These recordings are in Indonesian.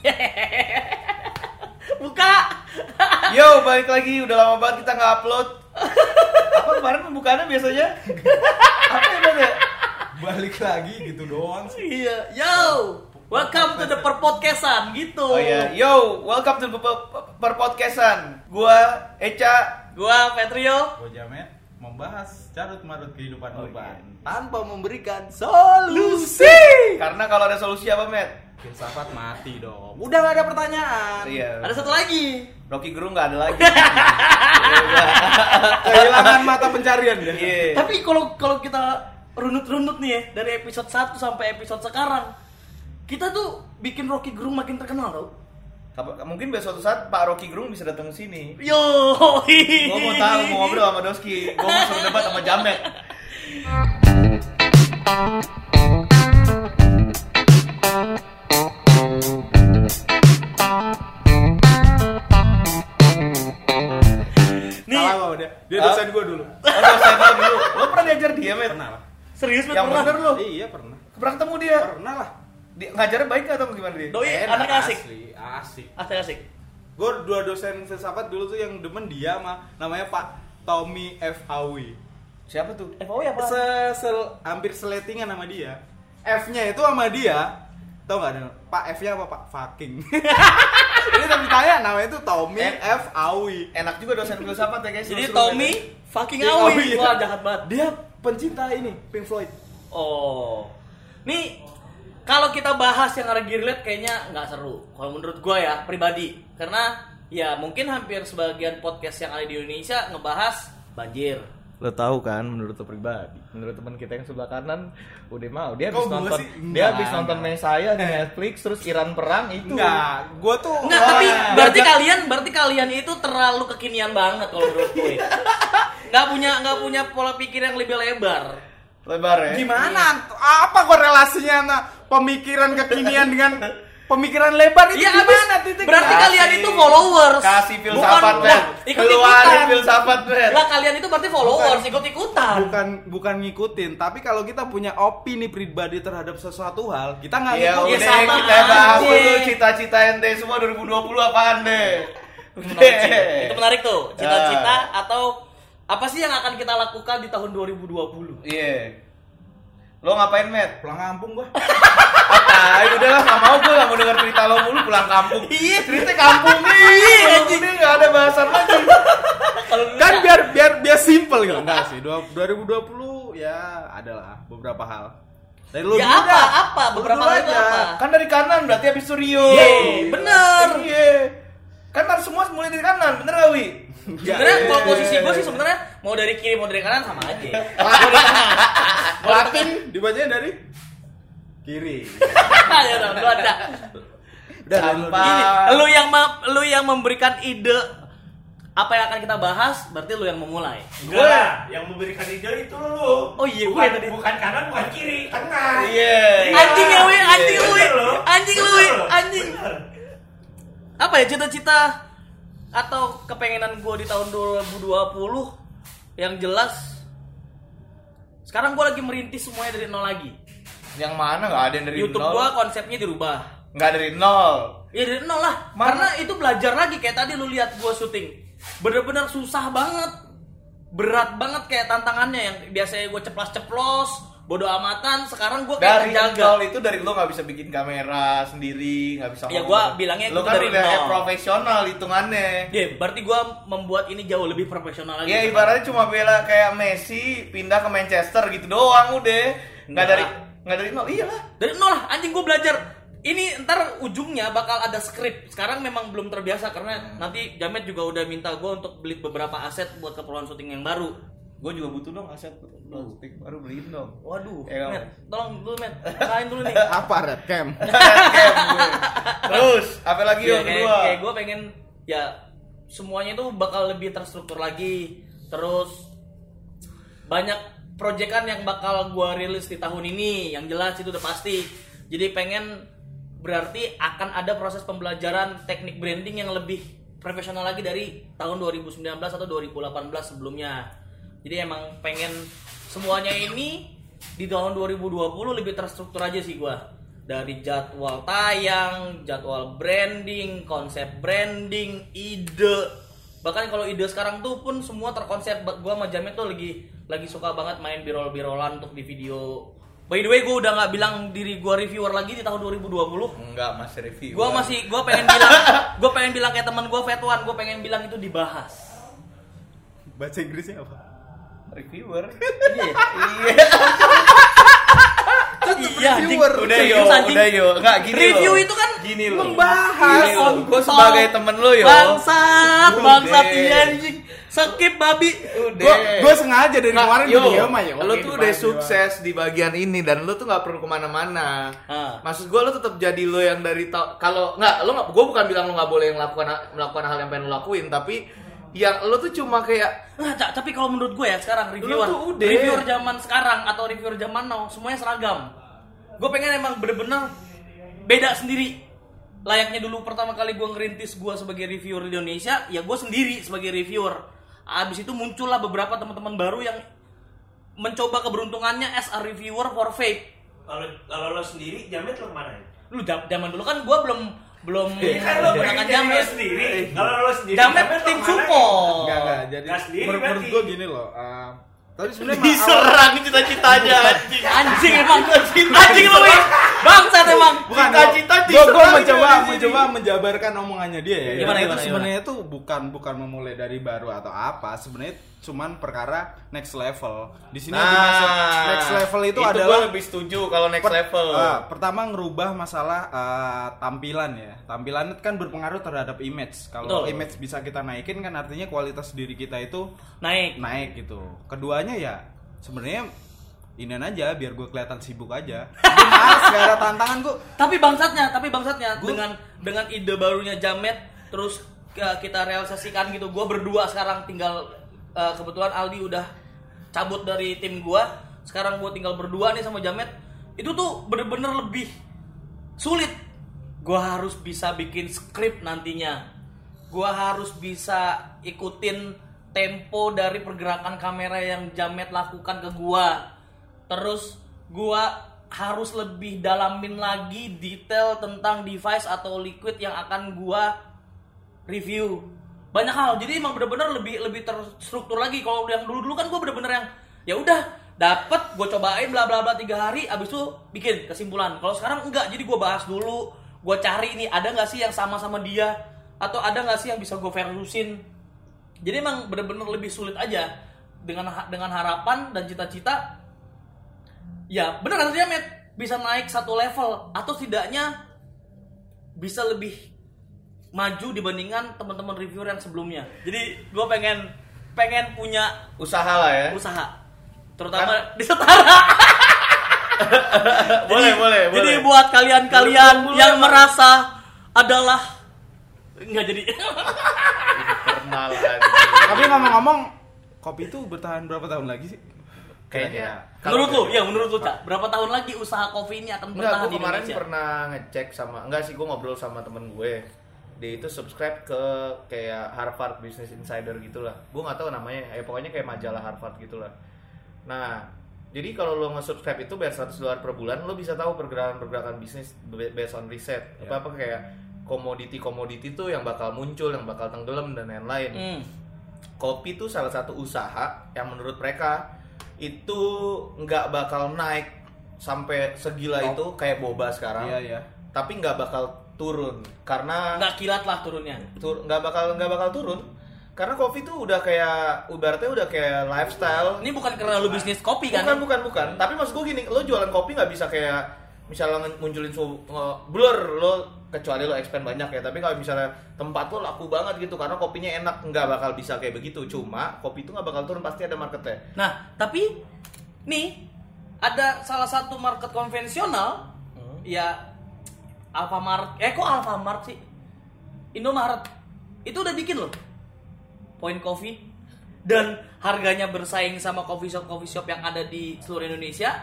Buka. Yo, balik lagi. Udah lama banget kita nggak upload. Apa kemarin pembukaannya biasanya? Apa ya, ya? balik lagi gitu doang sih Iya. Yo. Welcome to the perpodcastan gitu. Oh iya, yo, welcome to per, per, per podcastan. Gua Eca. Gua Petrio. gue jamet membahas carut marut kehidupan Oh, urban iya. tanpa memberikan solusi Karena kalau ada solusi apa, Met? Filsafat mati dong udah gak ada pertanyaan Iya. Ada satu lagi. Rocky Gerung nggak ada lagi. kehilangan mata pencarian Iya. Tapi kalau kalau kita runut-runut nih ya dari episode 1 sampai episode sekarang, kita tuh bikin Rocky Gerung makin terkenal tau. Apa- Mungkin besok suatu saat Pak Rocky Gerung bisa datang ke sini. Yo. Gua mau tahu mau ngobrol sama Doski. Gua mau suruh debat sama Jamet. Dia Hah? dosen gue dulu Oh, dosen lo dulu. Lo pernah diajar dia, Met? pernah lah serius Yang pernah? bener lo. iya pernah Pernah ketemu dia? pernah lah Dia ngajarnya baik nggak atau gimana dia? Doi Enak, anak asik. asli asik Asik asik. gue dua dosen filsafat dulu tuh yang demen dia sama namanya Pak Tommy F Siapa tuh? FOI apa? se, sel- hampir seletingan sama dia F-nya itu sama dia tau nggak ada Pak F-nya apa Pak fucking ini tapi tanya namanya itu Tommy Eh. F Awi Enak juga dosen filsafat ya guys. Jadi Tommy beda. fucking Iya, Awi. Awi, iya. Wah, jahat banget. dia pencinta ini Pink Floyd Oh. Nih kalau kita bahas yang lagi relate kayaknya nggak seru. Kalau menurut gua ya pribadi. Karena ya mungkin hampir sebagian podcast yang ada di Indonesia ngebahas banjir. Lo tahu kan menurut lo pribadi, menurut teman kita yang sebelah kanan udah mau dia habis nonton sih? dia habis nonton enggak. Messiah di Netflix terus Iran perang itu. enggak gue tuh Enggak, tapi berarti kalian berarti kalian itu terlalu kekinian banget kalau menurut gue. Nggak punya nggak punya pola pikir yang lebih lebar. Lebar ya. gimana apa korelasinya nah, pemikiran kekinian dengan pemikiran lebar itu Iya, gimana abis- titik berarti Kasih- kalian itu followers. Kasih Bukan- filsafat, lah, Met. ikut-ikutan. Keluarin filsafat, Met. Lah kalian itu berarti followers, ikut-ikutan. bukan bukan ngikutin tapi kalau kita punya opini pribadi terhadap sesuatu hal kita nggak Ya ngikutin udah sama kita bahas aja. dulu cita-cita ente semua 2020 apaan deh. Itu menarik. Itu menarik tuh. Ah. Cita-cita atau apa sih yang akan kita lakukan di tahun 2020? Iya. Lo ngapain, Met? pulang kampung gua Ah, udah lah, gak mau gue gak mau denger cerita lo mulu pulang kampung. Iya. Cerita kampung nih, anjing nih gak ada bahasan lagi. Kan biar biar biar simple gitu enggak sih Dua- 2020 ya adalah beberapa hal dari lu Ya dulu apa? dah. Apa? Beberapa hal itu aja. apa? Kan dari kanan berarti habis Suryo. Yeay, bener. Iya. Kan harus semua mulai dari kanan, bener gak Wi? Sebenarnya Iya. kalau posisi gue sih sebenarnya mau dari kiri mau dari kanan sama aja. Latin dibacanya dari kiri ya udah, lu ada. udah dari lu Sampah. Ini, lu yang lu yang memberikan ide apa yang akan kita bahas, berarti lu yang memulai. Lah, yang memberikan ide itu lu. Oh iya, gue bukan, tadi. bukan kanan, bukan kiri, tengah. Iya. Anjing ya, Wi, anjing lu, Wi. Bener loh. Anjing lu, anjing. Bener. Apa ya cita-cita atau kepengenan gue di tahun 2020 yang jelas sekarang gue lagi merintis semuanya dari nol lagi. Yang mana gak ada yang dari YouTube nol? gue konsepnya dirubah. Nggak dari nol. Ya dari nol lah. Mana? Karena itu belajar lagi kayak tadi lu lihat gue syuting. Bener-bener susah banget. Berat banget kayak tantangannya yang biasanya gue ceplas-ceplos, bodoh amatan. Sekarang gue Dari kayak nol jaga. itu dari lo nggak bisa bikin kamera sendiri, nggak bisa. Ya, gua bilangnya lo kan dari udah nol. profesional hitungannya. Ya, berarti gue membuat ini jauh lebih profesional lagi. Ya ibaratnya cuma bela kayak Messi pindah ke Manchester gitu doang udah. Nggak dari nggak dari nol. Iyalah. dari nol lah anjing gue belajar ini ntar ujungnya bakal ada skrip sekarang memang belum terbiasa karena nanti Jamet juga udah minta gue untuk beli beberapa aset buat keperluan syuting yang baru Gue juga butuh dong aset. Plastik baru beliin dong. waduh Ya, Met, tolong dulu Met kain dulu nih. Apa red cam. Terus apa lagi ya, yang kayak, kedua? kayak gue pengen ya semuanya itu bakal lebih terstruktur lagi. Terus banyak proyekan yang bakal gue rilis di tahun ini. Yang jelas itu udah pasti. Jadi pengen berarti akan ada proses pembelajaran teknik branding yang lebih profesional lagi dari tahun 2019 atau 2018 sebelumnya jadi emang pengen semuanya ini di tahun 2020 lebih terstruktur aja sih gua dari jadwal tayang, jadwal branding, konsep branding, ide. Bahkan kalau ide sekarang tuh pun semua terkonsep. Gua sama Jamet tuh lagi lagi suka banget main birol-birolan untuk di video. By the way, gue udah nggak bilang diri gua reviewer lagi di tahun 2020. Enggak, masih review. Gua masih gua pengen bilang gua pengen bilang kayak teman gua Fetuan, gua pengen bilang itu dibahas. Bahasa Inggrisnya apa? Reviewer. Iya. Iya. Iya. Reviewer. Udah yo, udah yo. Enggak gini Review loh. itu kan gini loh. membahas. Gini loh. Gua sebagai temen lu yo. Bangsat, bangsat iya anjing. Skip babi. Udah. Gue gue sengaja dari Nah, kemarin yo, gue diam aja. Lu Oke, tuh udah sukses di bagian ini dan lu tuh nggak perlu ke mana-mana. Ah. Maksud gue lu tetap jadi lu yang dari kalau nggak lu nggak gue bukan bilang lu nggak boleh melakukan melakukan hal yang pengen lu lakuin tapi yang lu tuh cuma kayak Nah, Ca- tapi kalau menurut gue ya sekarang reviewer, tuh udah. reviewer zaman sekarang atau reviewer zaman now semuanya seragam. Gue pengen emang bener-bener beda sendiri. Layaknya dulu pertama kali gue ngerintis gue sebagai reviewer di Indonesia, ya gue sendiri sebagai reviewer. Abis itu muncullah beberapa teman-teman baru yang mencoba keberuntungannya as a reviewer for faith. Kalau kalau lo sendiri, jamet lo ke mana ya? Lu zaman dulu kan gue belum belum Ini kan lo menggunakan pengen lo jamet. sendiri. Kalau lo sendiri, Jamet lo tim support. Enggak enggak. Jadi sendiri menurut, menurut berarti. gue gini loh. eh, tapi sebenarnya mah awal- diserang cita-citanya anjing. Anjing emang anjing lu Wi. Bangsat emang. bukan Cita-cita gue gue mencoba mencoba menjabarkan omongannya dia ya Gimana, itu gimana, sebenarnya tuh bukan bukan memulai dari baru atau apa sebenarnya cuman perkara next level di sini dimaksud next level itu, adalah gue lebih setuju kalau next Per- level. ah, pertama ngerubah masalah ah, tampilan ya. Tampilan itu kan berpengaruh terhadap image. Kalau image bisa kita naikin kan artinya kualitas diri kita itu Naik. naik gitu. Keduanya ya sebenarnya ini aja biar gue kelihatan sibuk aja. Gue males gak ada tantangan gue. Tapi bangsatnya, tapi bangsatnya dengan dengan ide barunya Jamet terus ke- kita realisasikan gitu. Gua berdua sekarang tinggal eh, kebetulan Aldi udah cabut dari tim gua. Sekarang gua tinggal berdua nih sama Jamet. Itu tuh bener-bener lebih sulit. Gua harus bisa bikin skrip nantinya. Gua harus bisa ikutin tempo dari pergerakan kamera yang Jamet lakukan ke gua. Terus gua harus lebih dalamin lagi detail tentang device atau liquid yang akan gua review. Banyak hal. Jadi emang bener-bener lebih lebih terstruktur lagi. Kalau yang dulu-dulu kan gua bener-bener yang ya udah dapat gue cobain bla bla bla tiga hari abis itu bikin kesimpulan. Kalau sekarang enggak jadi gue bahas dulu. Gue cari nih ada nggak sih yang sama sama dia? Atau ada nggak sih yang bisa gue versusin? Jadi emang bener-bener lebih sulit aja dengan dengan harapan dan cita-cita. Ya bener dia Matt bisa naik satu level atau setidaknya bisa lebih maju dibandingkan teman-teman reviewer yang sebelumnya jadi gue pengen pengen punya Usaha lah ya. usaha terutama di setara boleh, boleh, boleh. jadi buat kalian-kalian Boleh, yang boleh, merasa adalah nggak jadi. Tapi ngomong-ngomong kopi itu bertahan berapa tahun lagi sih? Kayaknya. menurut lu ya menurut lu Cak berapa tahun lagi usaha kopi ini akan Enggak, bertahan gue di kemarin Indonesia pernah ngecek sama enggak sih gue ngobrol sama temen gue. Dia itu subscribe ke kayak Harvard Business Insider gitulah. Gue nggak tahu namanya. Ya pokoknya kayak majalah Harvard gitulah. Nah, jadi kalau lo nge-subscribe itu bayar 100 dolar per bulan, lo bisa tahu pergerakan-pergerakan bisnis based on riset. Ya. Apa apa kayak komoditi-komoditi tuh yang bakal muncul, yang bakal tenggelam dan lain-lain Hmm. kopi itu salah satu usaha yang menurut mereka itu nggak bakal naik sampai segila Top. itu kayak boba sekarang. Iya, iya. tapi nggak bakal turun karena nggak kilat lah turunnya. Tur- nggak bakal nggak bakal turun. Karena kopi itu udah kayak ibaratnya udah kayak lifestyle. Ini bukan karena lu bisnis kopi kan? Bukan bukan bukan. Tapi maksud gue gini lo jualan kopi nggak bisa kayak misalnya munculin su blur lo kecuali lo expand banyak ya. Tapi kalau misalnya tempat lo laku banget gitu karena kopinya enak nggak bakal bisa kayak begitu. Cuma kopi itu nggak bakal turun pasti ada marketnya. Nah tapi nih ada salah satu market konvensional Hmm. ya Alfamart eh kok Alfamart sih Indomaret itu udah bikin loh Point Coffee dan harganya bersaing sama coffee shop coffee shop yang ada di seluruh Indonesia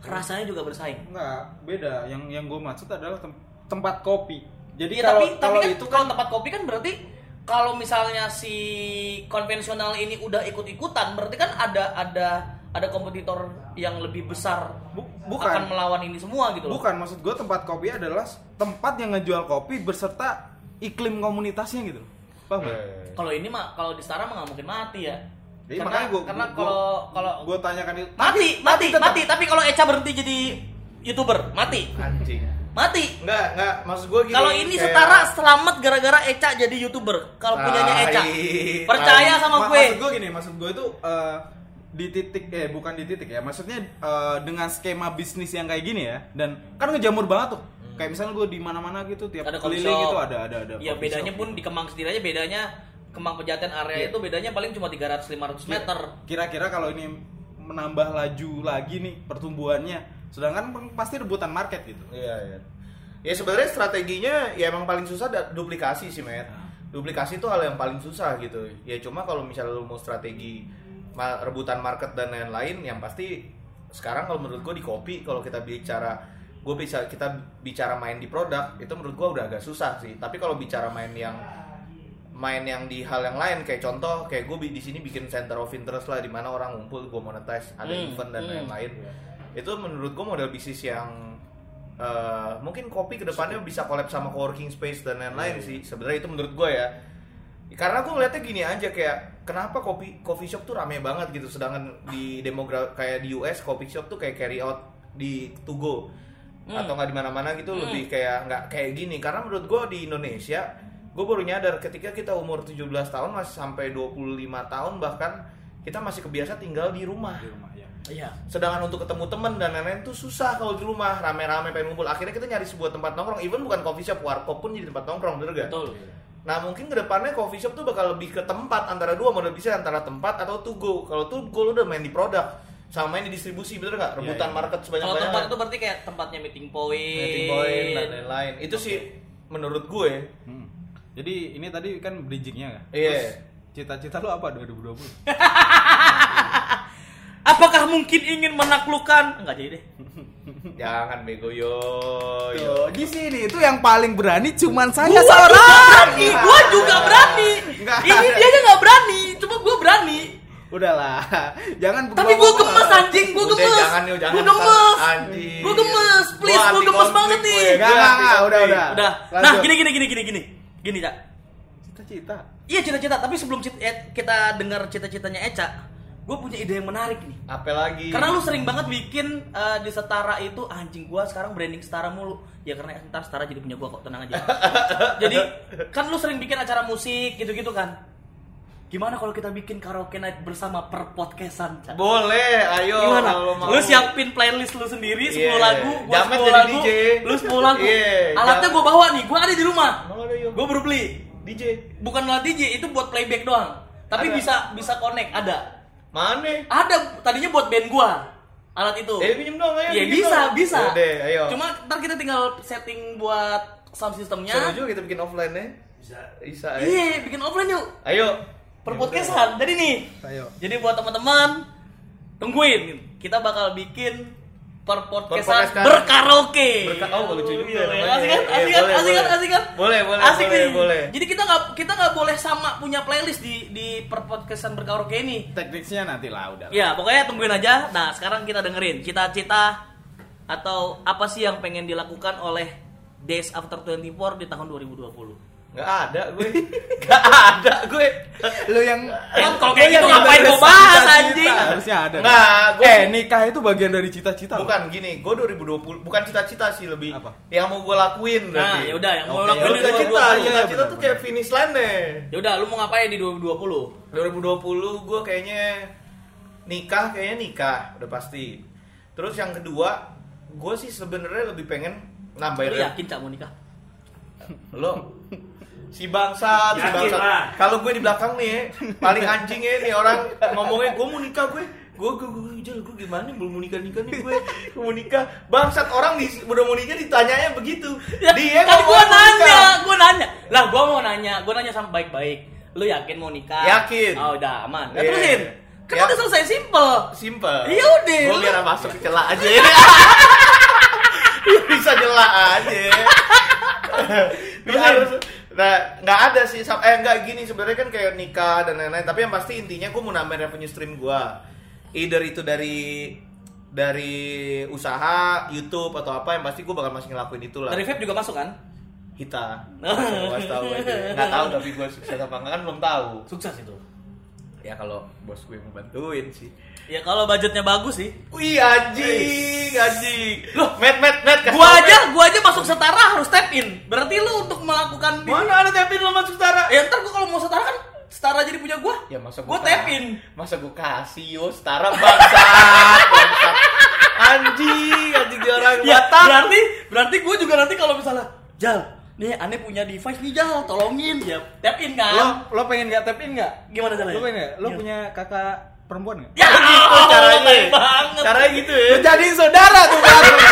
rasanya juga bersaing Enggak, beda. Yang yang gue maksud adalah tem- tempat kopi. Jadi Iya, kalau tapi tapi kalau kan itu kalau tempat kopi kan berarti kalau misalnya si konvensional ini udah ikut-ikutan berarti kan ada ada ada kompetitor yang lebih besar Bu- bukan. akan melawan ini semua gitu loh. Bukan, maksud gue tempat kopi adalah tempat yang ngejual kopi berserta iklim komunitasnya gitu. Paham nggak? Eh, Kalau ini mah kalau di Setara mah nggak mungkin mati ya. Jadi karena makanya gua- karena kalau kalau Gue tanyakan itu. mati mati tetap- mati tapi kalau Eca berhenti jadi youtuber mati anjing. mati. Enggak, enggak, maksud gue gini. Kalau ini kayak- Setara selamat gara-gara Eca jadi youtuber. Kalau punyanya Eca. Tai. Percaya sama Ma- gue. Maksud gue gini, maksud gue itu eh, di titik eh bukan di titik ya, maksudnya eh, dengan skema bisnis yang kayak gini ya, dan kan ngejamur banget tuh. Kayak misalnya gue di mana-mana gitu tiap ada keliling shop. itu ada ada ada. Ya bedanya shop. pun di Kemang sendiri aja bedanya Kemang Pejaten area Iya. itu bedanya paling cuma 300 500 meter. Kira-kira kalau ini menambah laju lagi nih pertumbuhannya, sedangkan kan pasti rebutan market gitu. Iya, iya. Ya sebenarnya strateginya ya emang paling susah duplikasi sih, Met. Duplikasi itu hal yang paling susah gitu. Ya cuma kalau misalnya lu mau strategi rebutan market dan lain-lain yang pasti sekarang kalau menurut gue di kopi kalau kita bicara gue bisa kita bicara main di produk itu menurut gue udah agak susah sih. Tapi kalau bicara main yang main yang di hal yang lain kayak contoh kayak gue di sini bikin center of interest lah di mana orang ngumpul gue monetize ada Hmm, event dan hmm. lain-lain itu menurut gue model bisnis yang eh, mungkin kopi ke depannya bisa collab sama coworking space dan lain-lain sih sebenarnya itu menurut gue ya karena gue ngeliatnya gini aja kayak kenapa kopi coffee shop tuh rame banget gitu sedangkan di demogra kayak di US coffee shop tuh kayak carry out di Tugo Hmm. atau nggak di mana-mana gitu Hmm. lebih kayak nggak kayak gini karena menurut gue di Indonesia gue baru nyadar ketika kita umur 17 tahun masih sampai 25 tahun bahkan kita masih kebiasa tinggal di rumah Di rumah ya. Iya. sedangkan untuk ketemu temen dan lain-lain tuh susah kalau di rumah rame-rame pengen ngumpul akhirnya kita nyari sebuah tempat nongkrong even bukan coffee shop warkop pun jadi tempat nongkrong bener gak? Betul. Nah mungkin ke depannya coffee shop tuh bakal lebih ke tempat antara dua model bisa antara tempat atau to go. Kalau to go lu udah main di produk sama main di distribusi bener nggak? Rebutan iya. market sebanyak Kalau tempat banyak. itu berarti kayak tempatnya meeting point. Meeting point dan lain-lain. Itu sih menurut gue. Hmm. Jadi ini tadi kan bridgingnya kan? Iya. Terus Cita-cita lu apa 2020? Apakah mungkin ingin menaklukkan? Enggak jadi deh. Jangan bego yo. yo. Tuh, di sini itu yang paling berani cuman saya Gua seorang. juga berani, gua juga berani. Enggak. Ini dia aja nggak berani, cuma gua berani. Udahlah, jangan Tapi gua gemes anjing, gua Udah, gemes. jangan, yo, jangan. Gua gemes. Anjing. Gua gemes, please, Gua gua gemes banget gue. nih. Enggak, enggak, enggak, udah, udah. Udah. Nah, gini gini gini gini gini. Gini, Cak. Cita-cita. Iya cita-cita, tapi sebelum cita- eh, kita dengar cita-citanya Eca, gue punya ide yang menarik nih. Apa lagi? Karena lu sering banget bikin eh, di Setara itu anjing gua sekarang branding Setara mulu. Ya karena ntar Setara jadi punya gua kok, tenang aja. jadi kan lu sering bikin acara musik gitu-gitu kan. Gimana kalau kita bikin karaoke night bersama per podcastan? Cak? Boleh, ayo Gimana? kalau mau. Lu siapin playlist lu sendiri 10 Iya. lagu, gua Jamet 10 jadi lagu, DJ. lu 10 lagu. Iya, Alatnya gua bawa nih, gua ada di rumah. Gua baru beli. DJ. Bukan alat DJ, itu buat playback doang. Tapi Ada. bisa bisa connect, ada. Mana? Ada tadinya buat band gua. Alat itu. Eh pinjem dong ayo. Iya pinjem bisa, dong. bisa. Yaudah, ayo. Cuma ntar kita tinggal setting buat sound systemnya. Seru juga kita bikin offline nya. Bisa. Bisa. ayo. Iya, bikin offline yuk. Ayo. Per podcastan. Jadi nih. Ayo. Jadi buat teman-teman tungguin. Kita bakal bikin per podcastan berkaraoke. Berka- oh, lucu juga Iya, namanya. Asik kan? Iya, Asik kan? Asik kan? boleh. Asik kan? Boleh, boleh, Asik boleh, nih. boleh. Jadi kita nggak kita nggak boleh sama punya playlist di di per podcastan berkaraoke ini. Tekniknya nanti lah udah. Ya, pokoknya tungguin aja. Nah, sekarang kita dengerin cita-cita atau apa sih yang pengen dilakukan oleh Days After 24 di tahun 2020. Nggak ada gue. Nggak ada gue. Lu yang Eh, kalau kayak gitu yang ngapain gua bahas, anjing? Harusnya ada. Nggak, gue Eh, nikah itu bagian dari cita-cita. loh. bukan gini, gue 2020 bukan cita-cita sih lebih Apa? yang mau gue lakuin Nah, ya udah yang mau Oke, lakuin cita-cita, 2020. cita-cita tuh kayak finish line deh. Ya udah, lu mau ngapain di 2020? 2020 gue kayaknya nikah kayaknya nikah udah pasti. Terus yang kedua, gue sih sebenarnya lebih pengen nambahin Lu yakin Cak mau nikah? lo si bangsat, si. Pak. Kalau gue di belakang nih, paling anjingnya nih orang ngomongnya gue mau nikah gue. Gue gue gue Jal, gue gimana nih belum mau nikah nikah nih gue Gue mau nikah bangsat orang di, udah mau nikah ditanyanya begitu Ya, dia kan mau nanya, gua nanya. Lah, gua mau nanya, gua nanya sama baik-baik. Lu yakin mau nikah? Yakin. Oh, udah aman. Iya. terusin. Kan Ya. udah selesai simple. simple Iya udah, gue biar masuk ke celah aja bisa jelas aja biar nah nggak ada sih eh nggak gini. Sebenarnya kan kayak nikah dan lain-lain tapi yang pasti intinya gue mau nambahin revenue stream gue either itu dari dari usaha YouTube atau apa yang pasti gue bakal masih ngelakuin itu lah Dari vape juga masuk kan? Hita. Gue tahu aja. Nggak tahu tapi gue sukses apa enggak kan belum tahu. Sukses itu. Ya kalau bos gue yang bantuin sih Ya kalau budgetnya bagus sih. Wih anjing, anjing. Loh, met met met. Gua tau, aja, Met. gua aja masuk setara harus tap in. Berarti lu untuk melakukan Mana ada tapin lo masuk setara? Ya ntar gua kalau mau setara kan setara jadi punya gua. Ya masa gua gua tap in. Masa gua kasih yo setara bangsat. Anjing, anjing dia orang Ya berarti berarti gua juga nanti kalau misalnya Jal, nih aneh punya device nih Jal, tolongin ya tap in kan. Lo lo pengen nggak tap in nggak? Gimana caranya? Lo pengen nggak? Lo Gimana? punya kakak perempuan nggak? Ya, gitu caranya. tai banget. Caranya gitu ya. Lo jadiin saudara tuh baru.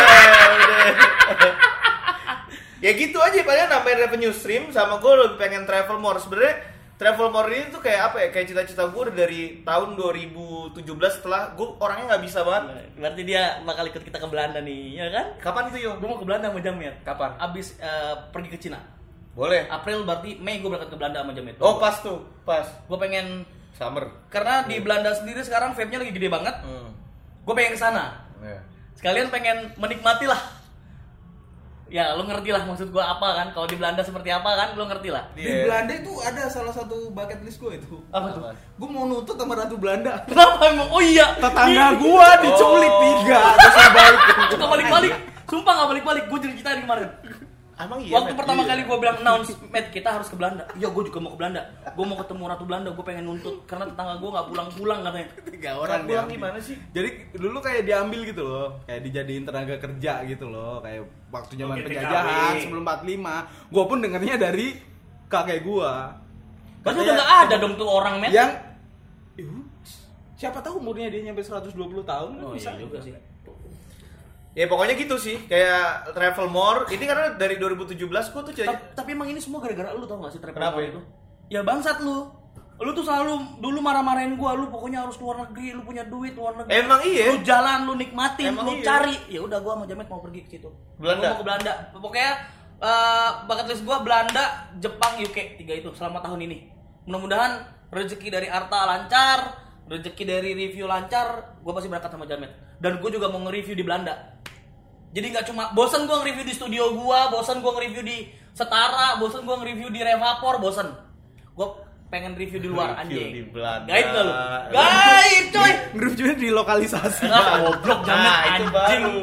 ya gitu aja padahal nambahin revenue stream sama gue lebih pengen travel more sebenarnya travel more ini tuh kayak apa ya kayak cita-cita gue udah dari tahun 2017 setelah gue orangnya nggak bisa banget Berarti dia bakal ikut kita ke Belanda nih, ya kan? kapan tuh yo Gue mau ke Belanda sama Jamir. Kapan? Abis eh, pergi ke Cina. boleh April berarti Mei gue berangkat ke Belanda sama Jamir. oh pas tuh pas Gue pengen summer karena di Belanda sendiri sekarang vape-nya lagi gede banget. hmm. Gue pengen ke sana. ya. Sekalian pengen menikmati lah. Ya, lo ngerti lah maksud gue apa kan? Kalau di Belanda seperti apa kan? Lo ngerti lah. Di Iya. Belanda itu ada salah satu bucket list gue itu. Apa tuh? Gue mau nutut sama ratu Belanda. Kenapa emang? Oh iya. Tetangga gua diculik Oh. tiga, terus balik. Gak balik-balik. Sumpah gak balik-balik. Gue ceritain kemarin. Emang iya Waktu Matt? pertama Iya. kali gue bilang announce, Matt kita harus ke Belanda. Iya, gue juga mau ke Belanda. Gue mau ketemu Ratu Belanda. Gue pengen nuntut karena tetangga gue nggak pulang-pulang katanya. Tiga orang orang pulang diambil. gimana sih Jadi dulu kayak diambil gitu loh, kayak dijadiin tenaga kerja gitu loh, kayak waktu zaman penjajahan sebelum 45. Gua pun dengernya dari kakek gua. Berarti udah gak ada dong tuh orang, Matt. yang siapa tahu umurnya dia nyampe 120 tahun kan Oh bisa iya juga sih. Ya pokoknya gitu sih kayak travel more ini karena dari 2017 gue tuh Ta- Tapi emang ini semua gara-gara lu tau gak sih travel Kenapa Mall ya? itu? Ya bangsat lu. Lu tuh selalu dulu marah-marahin gua, lu pokoknya harus keluar negeri, lu punya duit luar negeri. Emang iya? Lu jalan, lu nikmatin, Emang lu iya. cari. Ya udah gua sama Jamet mau pergi ke situ. Belanda? Gua mau ke Belanda. Pokoknya eh bucket list gua Belanda, Jepang, UK tiga itu selama tahun ini. Mudah-mudahan rezeki dari Arta lancar, rezeki dari review lancar, gua pasti berangkat sama Jamet. Dan gua juga mau nge-review di Belanda. Jadi nggak cuma bosan gua nge-review di studio gua, bosan gua nge-review di Setara, bosan gua nge-review di Revapor, bosan. Gua pengen review di luar Review anjing. di Belanda. Gaib gak lu? Gaib coy. ngereviewnya di lokalisasi. Ah, goblok Nah, jamet itu anjing. baru.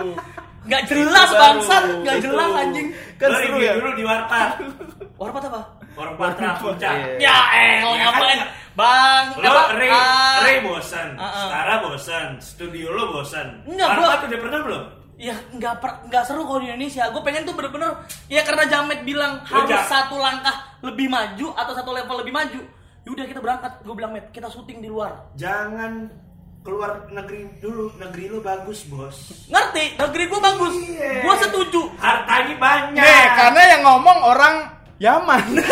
Gak jelas Itu bangsat, gak Itu. jelas anjing. Kan Lo seru review ya? dulu di warpat. Warpat apa? Warung Patra Puncak. Iya. Ya elah Ya, ngapain? kan? Bang, Lo apa? Ray, Ah, Ray bosan, Ah, ah. Stara bosan, studio lo bosan. Enggak, gua- Warpat udah pernah belum? Ya nggak per- nggak seru kalau di Indonesia. Gue pengen tuh bener-bener ya karena Jamet bilang Lo harus satu langkah lebih maju atau satu level lebih maju. Yaudah kita berangkat. Gue bilang Met, kita syuting di luar. Jangan keluar negeri dulu, negeri lo bagus bos. Ngerti? Negeri gue bagus. Iya. Gue setuju. Hartanya banyak. Nih, karena yang ngomong orang Yaman.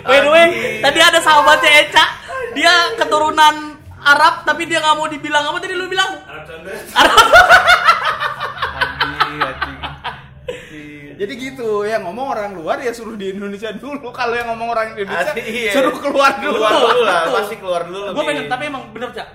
By the way, tadi ada sahabatnya Eca. Dia keturunan Arab tapi dia nggak mau dibilang apa tadi lu bilang? Arab Saudi. Arab. Anjing, anjing. Jadi gitu, yang ngomong orang luar ya suruh di Indonesia dulu. Kalau yang ngomong orang Indonesia Asli, iya. suruh keluar dulu. Keluar dulu lah, Betul. pasti keluar dulu. Gue pengen, tapi emang bener cak.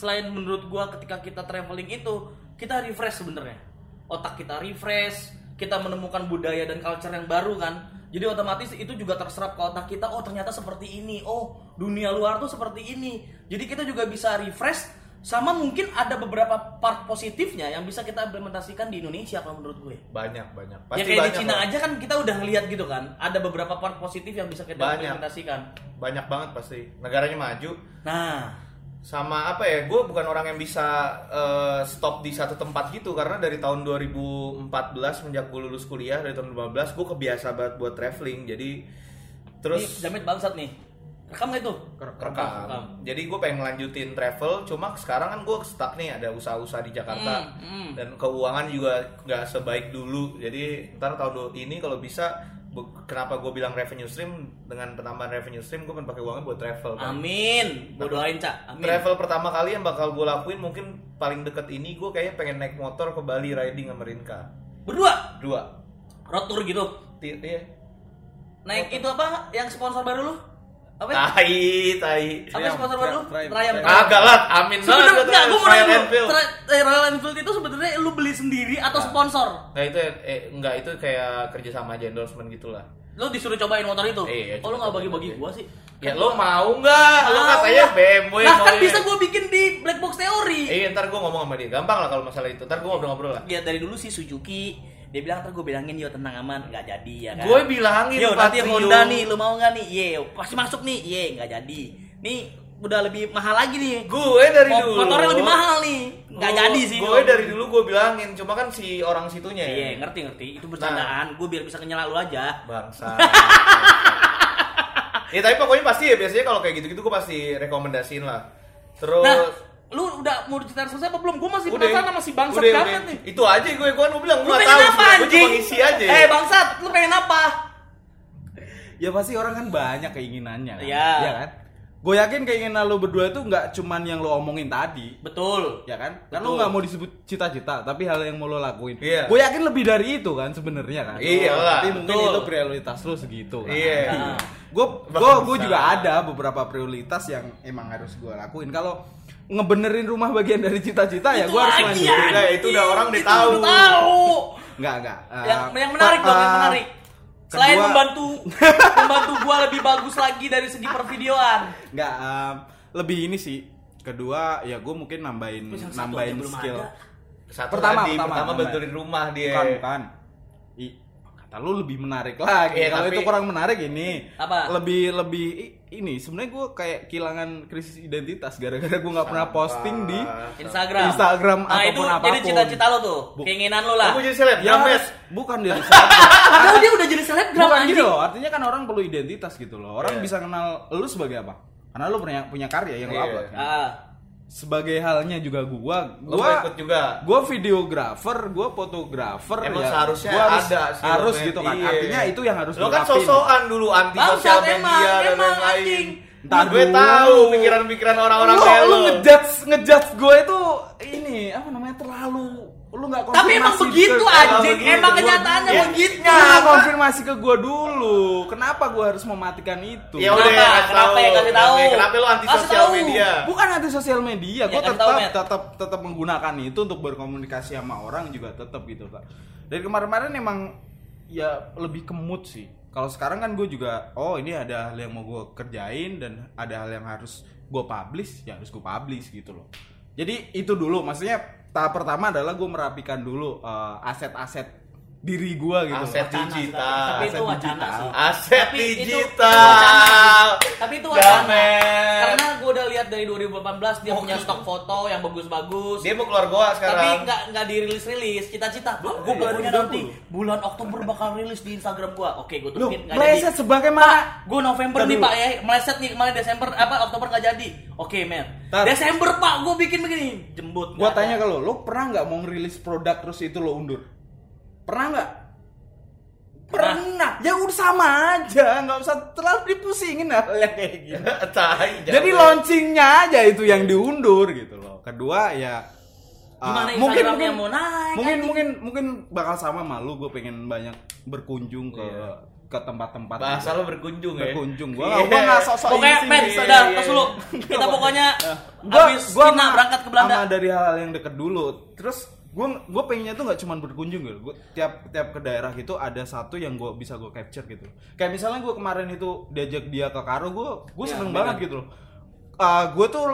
Selain menurut gue ketika kita traveling itu kita refresh sebenarnya. Otak kita refresh, kita menemukan budaya dan culture yang baru kan. Jadi otomatis itu juga terserap ke otak kita. Oh ternyata seperti ini. Oh dunia luar tuh seperti ini. Jadi kita juga bisa refresh. Sama mungkin ada beberapa part positifnya yang bisa kita implementasikan di Indonesia kalau menurut gue. banyak banyak. ya Pasti kayak di banyak Cina lah. aja kan kita udah ngeliat gitu kan. Ada beberapa part positif yang bisa kita Banyak. implementasikan. Banyak banget pasti. Negaranya maju. Nah, sama apa ya gue bukan orang yang bisa eh, stop di satu tempat gitu karena dari tahun 2014 sejak gue lulus kuliah dari tahun 2015 gue kebiasa banget buat traveling jadi terus terus Jamit bangsat nih. Rekam gak itu? rekam Rekam. jadi gue pengen ngelanjutin travel cuma sekarang kan gue stuck nih ada usaha-usaha di Jakarta Hmm, hmm. dan keuangan juga nggak sebaik dulu jadi ntar tahun ini kalau bisa kenapa gue bilang revenue stream dengan penambahan revenue stream gue pengen pakai uangnya buat travel kan. Amin. Gue doain, Cak. Amin. Travel pertama kali yang bakal gue lakuin mungkin paling deket ini gue kayaknya pengen naik motor ke Bali riding sama Rinka. Berdua Dua. road tour gitu. Iya. Naik itu apa yang sponsor baru lu? Apa? Tai, tai. Apa sponsor baru? Triumph. Triumph. Kagak lah, amin banget. Enggak, gue mau nanya. Tra- eh, Royal Enfield itu lu beli sendiri atau sponsor? Nah itu eh, enggak itu kayak kerja sama aja endorsement gitulah. Lu disuruh cobain motor itu? Iya, oh lu nggak bagi-bagi gua sih? Ya lo mau nggak? Lo katanya. BMW Nah kan bisa gua bikin di black box teori. Eh ntar gue ngomong sama dia. Gampang lah kalau masalah itu. Ntar gue ngobrol-ngobrol lah. Ya dari dulu sih Suzuki dia bilang ntar gue bilangin yo tenang aman nggak jadi ya kan Gue bilangin yo nanti. Honda nih lu mau nggak nih ye pasti masuk nih ye nggak jadi nih udah lebih mahal lagi nih Gue dari Mo- dulu. motornya lebih mahal nih nggak Gua- jadi sih Gue dari dulu gue bilangin, cuma kan si orang situnya ya. iya ngerti ngerti itu bercandaan gue biar bisa kenyala lu aja Bangsa. ya tapi pokoknya pasti ya biasanya kalau kayak gitu-gitu gue pasti rekomendasiin lah. Terus nah lu udah mau cerita selesai apa belum gue masih udah penasaran sama si bangsat udah, banget udah. nih Itu aja gue gue mau bilang lu gue pengen tahu. apa Gue cuma ngisi aja. eh bangsat lu pengen apa Ya pasti orang kan banyak keinginannya kan. Iya. Ya kan? Gue yakin keinginan lo berdua itu nggak cuman yang lo omongin tadi. betul Ya kan? Kan Betul. lo nggak mau disebut cita-cita, tapi hal yang mau lo lakuin. Iya. Gue yakin lebih dari itu kan sebenarnya kan. Iya lah, Tapi mungkin betul. itu prioritas lo segitu kan. Iya. Gue gue gue juga ada beberapa prioritas yang emang harus gue lakuin. Kalau ngebenerin rumah bagian dari cita-cita ya gue harus lanjutin. anjing. Nah, itu udah orang udah tahu. udah tahu Enggak, enggak. yang, Eh, yang menarik dong, yang eh, menarik. Selain kedua- membantu membantu gua lebih bagus lagi dari segi pervideoan. Enggak, em, lebih ini sih. Kedua, ya gue mungkin nambahin nambahin skill. Satu Pertama, tadi, pertama, pertama, pertama. benturin rumah dia. Bukan, bukan. Kata lu lebih menarik lagi. Iya, Kalau tapi- itu kurang menarik ini. Apa? Lebih lebih ini sebenarnya gue kayak kehilangan krisis identitas gara-gara gue nggak pernah posting di Instagram. Instagram nah, itu ataupun jadi apa pun. cita-cita lo tuh, Bu- keinginan lo lah. Kamu jadi seleb, Ya, James. bukan dari Instagram. Padahal dia udah jadi selebgram Bukan anjing. gitu loh, artinya kan orang perlu identitas gitu loh. Orang Iya. bisa kenal lu sebagai apa? Karena lu punya punya karya yang lu Iya. upload. kan. Ah, Sebagai halnya juga gua, gua ikut juga. Gua videografer, gua fotografer Emang ya, seharusnya gua harus, ada sih, harus gitu kan. Iya. Artinya itu yang harus Lo gua kan sosokan dulu anti sosial emang, media dan emang, lain-lain. Ntar Gue tahu pikiran-pikiran orang-orang lu, kayak lu lo. ngejudge ngejudge gue itu ini apa namanya terlalu lu nggak Tapi emang konfirmasi begitu ke- anjing, begitu. emang kenyataannya Ya, begitu. Lu nggak konfirmasi ke gue dulu kenapa gue harus mematikan itu Ya udah, Kenapa? kasih Kenapa tahu. ya? Kasih tahu. Kenapa lo anti sosial media? bukan anti sosial media gue Ya, tetap tetap tetap menggunakan itu untuk berkomunikasi sama orang juga tetap gitu pak dari kemarin-kemarin emang ya lebih kemut sih kalau sekarang kan gue juga oh ini ada hal yang mau gue kerjain dan ada hal yang harus gue publish ya harus gue publish gitu loh jadi itu dulu maksudnya tahap pertama adalah gue merapikan dulu eh, aset-aset diri gue gitu. Aset Wacana digital. Tapi itu Aset wacana digital. sih. Aset Tapi itu- itu digital. wacana sih. Tapi itu wacana. Karena gue udah lihat dari 2018 dia punya stok foto yang bagus-bagus. Dia mau keluar tapi sekarang. nggak nggak dirilis-rilis cita-cita gue pokoknya nanti bulan Oktober bakal rilis di Instagram gue oke gue Lu tutupin nggak meleset jadi sebagaimana gue November Ntar nih pak ya meleset nih kemarin Desember apa Oktober nggak jadi oke men. Desember pak gue bikin begini jembut Gua tanya ke lo, lo pernah nggak mau ngerilis produk terus itu lo undur? Pernah nggak? Pernah. Ya udah sama aja, nggak usah terlalu dipusingin hal yang kayak gitu. Jadi launchingnya aja itu yang diundur gitu loh. Kedua ya uh, mungkin mungkin mau naik, mungkin mungkin mungkin bakal sama malu gue pengen banyak berkunjung ke Iya. ke tempat-tempat Bahasa gitu. lo berkunjung ya. berkunjung gua Iya. nggak gua nggak sok-sok pokoknya ini men sih. sudah iya, kita pokoknya gua habis gua Cina sama- berangkat ke Belanda sama dari hal-hal yang deket dulu terus gua gua pengennya tuh nggak cuma berkunjung gitu. Gua tiap tiap ke daerah gitu ada satu yang gua bisa gua capture gitu. Kayak misalnya gua kemarin itu diajak dia ke Karo gua gua Ya, seneng banget gitu loh Uh, gue tuh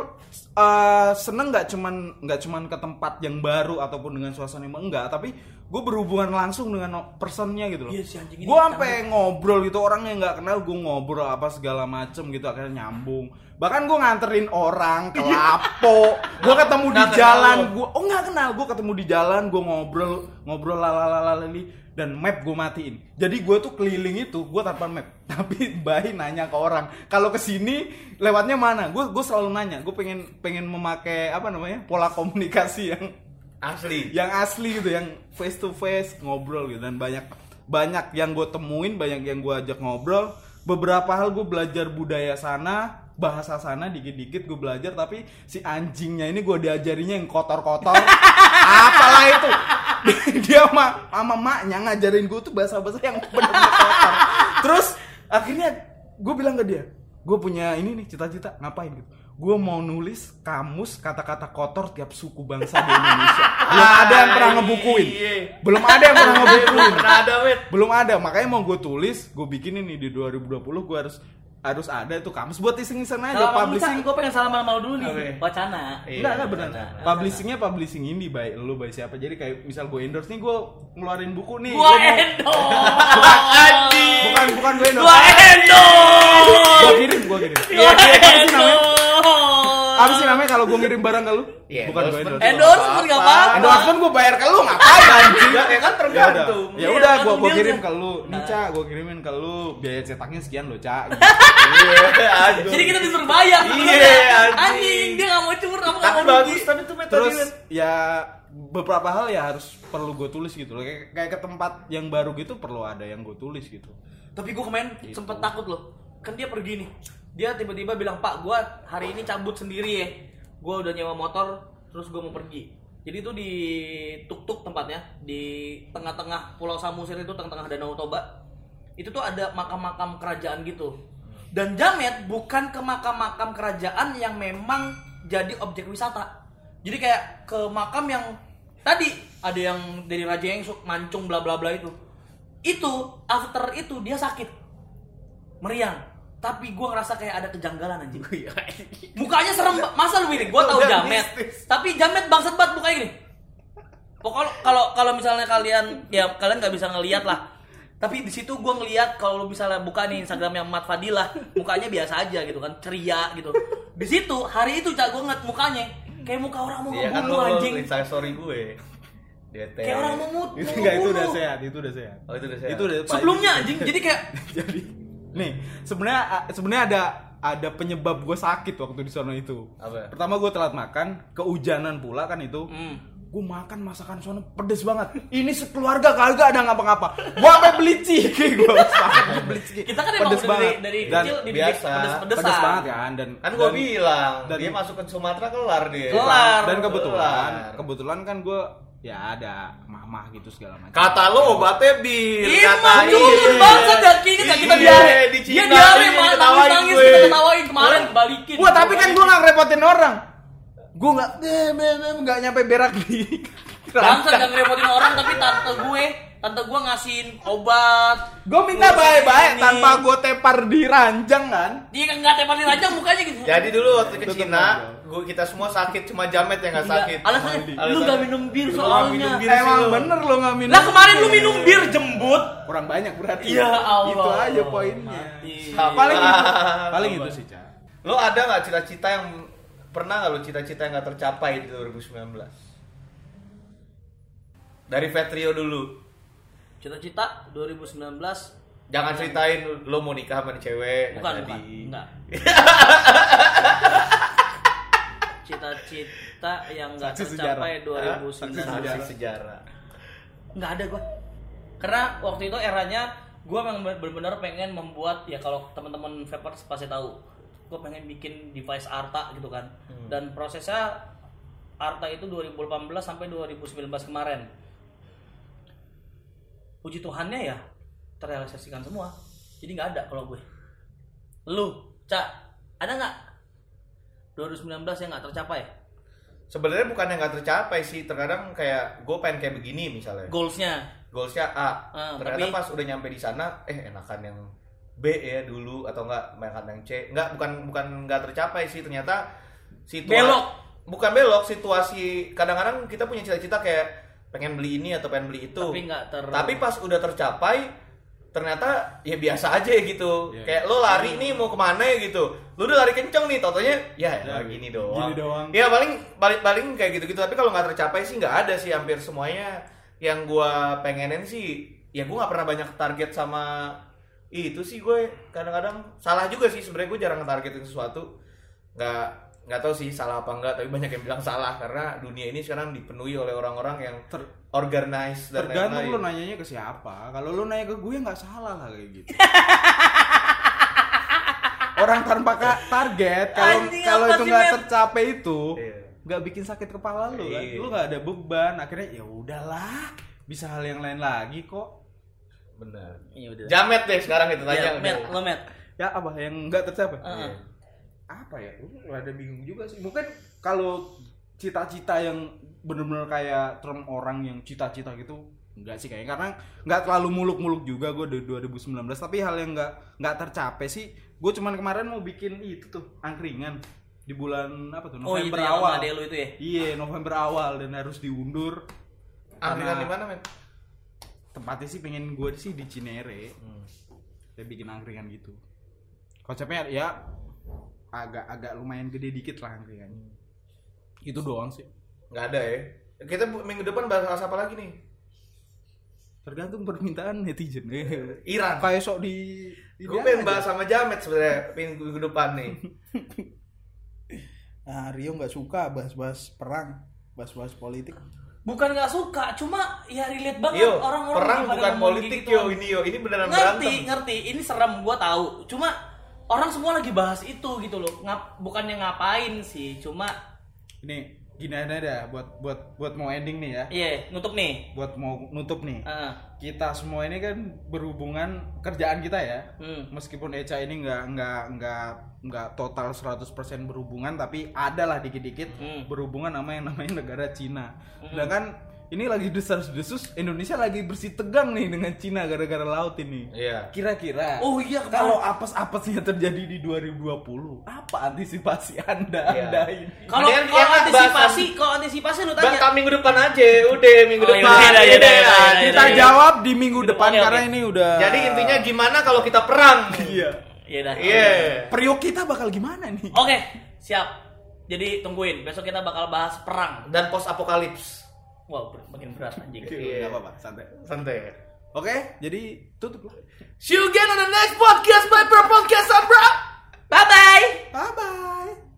uh, seneng nggak cuman nggak cuman ke tempat yang baru ataupun dengan suasana yang enggak tapi gue berhubungan langsung dengan personnya gitu loh. Iya, anjing ini gue sampai ngobrol gitu orang yang nggak kenal gue ngobrol apa segala macem gitu akhirnya nyambung. Bahkan gue nganterin orang ke Lapo. Gue ketemu di jalan gue oh nggak kenal gue ketemu di jalan gue ngobrol ngobrol lalalalali dan map gue matiin. Jadi gue tuh keliling itu gue tanpa map. Tapi bayi nanya ke orang kalau ke sini lewatnya mana? Gue gue selalu nanya. Gue pengen pengen memakai apa namanya pola komunikasi yang Asli. yang asli gitu yang face to face ngobrol gitu. Dan banyak banyak yang gue temuin banyak yang gue ajak ngobrol. Beberapa hal gue belajar budaya sana bahasa sana dikit-dikit gue belajar. Tapi si anjingnya ini gue diajarinya yang kotor-kotor. Apalah itu dia sama sama maknya ngajarin gue tuh bahasa-bahasa yang benar-benar kotor. Terus akhirnya gue bilang ke dia gue punya ini nih cita-cita ngapain gitu? Gue mau nulis kamus kata-kata kotor tiap suku bangsa di Indonesia. Belum ada yang pernah ngebukuin. Iya. belum ada yang pernah ngebukuin. belum ada. Makanya mau gue tulis gue bikin ini di 2020 gue harus harus ada itu kamus buat iseng-iseng aja Salaman publishing gue pengen salaman sama lu dulu nih. Oke. Wacana. Iya, Enggak, enggak benar. Publishingnya publishing ini baik lu baik siapa. Jadi kayak misal gue endorse nih gue ngeluarin buku nih. Mau- endorse. Bukan bukan gue endorse. Gua endorse. Gue kirim, gue kirim. Apa sih namanya? endorse. Apa sih namanya kalau gue ngirim barang ke lu? Iya, Bukan gue endorsement. endorse. Endorsement enggak apa-apa. Endorsement gue bayar ke lu ngapain anjing? Enggak, ya kan tergantung. Ya Iya, udah, gue tergantung gue kirim ke lu. Nih Ca, gue kirimin ke lu. Biaya cetaknya sekian lo, Ca. Gitu. Iya. Jadi kita disuruh bayar. Iya, anjing. Dia enggak mau curang, enggak Tapi mau bagus, tapi itu metode Terus ya beberapa hal ya harus perlu gue tulis gitu loh. Kayak, kayak ke tempat yang baru gitu perlu ada yang gue tulis gitu. Tapi gue kemarin Gitu. sempet takut loh. Kan dia pergi nih. Dia tiba-tiba bilang, "Pak, gua hari ini cabut sendiri ya. Gua udah nyewa motor, terus gua mau pergi." Jadi itu di tuk-tuk tempatnya di tengah-tengah Pulau Samosir itu tengah-tengah Danau Toba. Itu tuh ada makam-makam kerajaan gitu. Dan Jamet bukan ke makam-makam kerajaan yang memang jadi objek wisata. Jadi kayak ke makam yang tadi ada yang dari Raja yang mancung bla bla bla itu. Itu after itu dia sakit. Meriang. Tapi gue ngerasa kayak ada kejanggalan anjing. Mukanya serem, masa lu ini? Gue tahu Udah jamet. mistis. Tapi jamet bangsat banget mukanya gini. Pokoknya kalau kalau misalnya kalian ya kalian nggak bisa ngelihat lah. Tapi di situ gue ngelihat kalau lu misalnya buka nih Instagramnya Mat Fadilah, mukanya biasa aja gitu kan, ceria gitu. Di situ hari itu cak gue ngeliat mukanya kayak muka orang mau Iya kan ngebunuh lo anjing. Instagram story gue. DT. Kayak orang mau mut- Itu mau enggak itu udah sehat, itu udah sehat. Oh, itu udah sehat. Itu udah Sebelumnya anjing, jadi kayak jadi nih sebenarnya sebenarnya ada ada penyebab gue sakit waktu di sana itu Apa? pertama gue telat makan keujanan pula kan itu hmm. gue makan masakan sana pedes banget ini sekeluarga kagak ada ngapa-ngapa gue sampai beli ciki gue beli ciki kita kan emang pedes dari, banget dari dan kecil biasa. pedes-pedesan. pedes banget kan dan Kan gue bilang, dan- dia masuk ke Sumatera kelar dia. Kelar. dan kebetulan kebetulan kan gue ya ada mamah gitu segala macam Kata lo obatnya bir. Iya, katanya. culun banget dan kini kan kita Iya, diare. di Dia Cina diare dia mah nangis ketawain nangis gue. kita ketawain kemarin balikin. Wah tapi kan gue gak ngerepotin orang Gue gak, eh, nggak nyampe berak di Bangsa gak ngerepotin orang tapi tante gue, tante gue ngasihin obat. Gue minta baik-baik tanpa gue tepar di ranjang kan Dia kan nggak tepatin aja mukanya gitu. Jadi dulu waktu ke Cina, gua kita semua sakit cuma Jamet yang nggak Enggak, sakit. Alasannya lu Alasannya- gak minum bir nggak soalnya. minum bir. Emang bener lo gak minum Lah kemarin lu minum bir jembut. Kurang banyak berarti Ya Allah. Itu aja poinnya. Sama. Paling itu Paling itu sih Ca Lo ada nggak cita-cita yang pernah nggak lo cita-cita yang nggak tercapai di 2019? Dari Vetrio dulu. Cita-cita 2019 Jangan ceritain lo mau nikah sama cewek. bukan bukan enggak. Cita-cita yang nggak Saksi tercapai sejarah. 2019. Saksi sejarah. nggak ada gue karena waktu itu eranya gue memang benar-benar pengen membuat ya kalau teman-teman vapers pasti tahu gue pengen bikin device Arta gitu kan dan prosesnya Arta itu 2018 sampai 2019 kemarin puji Tuhannya ya terrealisasikan semua jadi nggak ada kalau gue lu cak ada nggak 2019 yang nggak tercapai Sebenarnya bukan yang nggak tercapai sih. Terkadang kayak gue pengen kayak begini misalnya. goalsnya Goalsnya A. Ah, Ternyata tapi- pas udah nyampe di sana, eh enakan yang B ya dulu atau enggak enakan yang C. Enggak, bukan bukan nggak tercapai sih. Ternyata situasi Belok. Bukan belok, situasi kadang-kadang kita punya cita-cita kayak pengen beli ini atau pengen beli itu. tapi nggak ter Tapi pas udah tercapai, ternyata ya biasa aja gitu. Iya. Kayak lo lari nih mau ke mana ya gitu. Lo udah lari kenceng nih, totonya ya, ya gini doang. Gini doang. Ya paling balik paling kayak gitu-gitu. Tapi kalau nggak tercapai sih nggak ada sih hampir semuanya yang gua pengenin sih. Ya gua nggak pernah banyak target sama itu sih gue kadang-kadang salah juga sih sebenarnya gue jarang ngetargetin sesuatu nggak nggak tahu sih salah apa enggak tapi banyak yang bilang salah karena dunia ini sekarang dipenuhi oleh orang-orang yang Ter- organized dan Tergantung lain-lain. lu nanyanya ke siapa. Kalau lu nanya ke gue nggak salah lah kayak gitu. Orang tanpa target Kalau kalau itu nggak tercapai itu Iya. nggak bikin sakit kepala lu kan? Iya. Lu nggak ada beban Akhirnya ya udahlah Bisa hal yang lain lagi kok. Benar. Ya udah. Jamet deh sekarang itu tanya Ya, Met, lo Met. ya apa? Yang nggak tercapai? Heeh. Apa ya? Gue ada bingung juga sih. Mungkin kalau cita-cita yang bener-bener kayak term orang yang cita-cita gitu enggak sih kayaknya. Karena nggak terlalu muluk-muluk juga gue di 2019 tapi hal yang nggak nggak tercapai sih gue cuman kemarin mau bikin itu tuh angkringan di bulan apa tuh? Oh itu November awal. Lu itu ya? iya November awal dan harus diundur. Angkringan Karena- di mana men? Tempatnya sih pengen gue sih di Cinere. Hmm. saya bikin angkringan gitu. Konsepnya ya agak agak lumayan gede dikit lah angkringannya. Itu doang sih. Nggak ada ya? Kita minggu depan bahas apa lagi nih? Tergantung permintaan netizen. Iran. Kayak sok di di gue pengen aja. bahas sama Jamet sebenarnya minggu minggu depan nih. Nah, Rio nggak suka bahas-bahas perang, bahas-bahas politik. Bukan nggak suka, cuma ya relate banget yo orang-orang perang bukan politik gitu. yo ini yo ini beneran ngerti berantem. ngerti. Ini serem gua tahu. Cuma orang semua lagi bahas itu gitu loh. Ngap, bukannya ngapain sih cuma ini gini aja dah buat buat buat mau ending nih ya. Iya nutup nih. Buat mau nutup nih. Heeh. kita semua ini kan berhubungan kerjaan kita ya. Hmm. meskipun Eca ini nggak nggak nggak nggak total 100% berhubungan tapi ada lah dikit-dikit Hmm. berhubungan sama yang namanya negara Cina. Sedangkan ini lagi desas-desus Indonesia lagi bersih tegang nih dengan Cina gara-gara laut ini. Iya. Kira-kira. Oh iya, kalau apes-apesnya terjadi di 2020 apa antisipasi anda? Iya. anda ini? Kalau yang antisipasi kalau antisipasi lu Bahkan tanya minggu depan aja udah minggu Oh, depan. Iya, yaudah, deh. yaudah, yaudah, kita jawab di minggu depan karena ini udah jadi intinya gimana kalau kita perang? Iya. Iya dah. Iya. Periuk kita bakal gimana nih? Oke siap. Jadi tungguin besok kita bakal bahas perang. Dan post apokalips wow ber- makin berat anjing. Iya. Apa-apa santai. Santai. Oke jadi tutup see you again on the next podcast by Per Podcast bro. Bye bye bye bye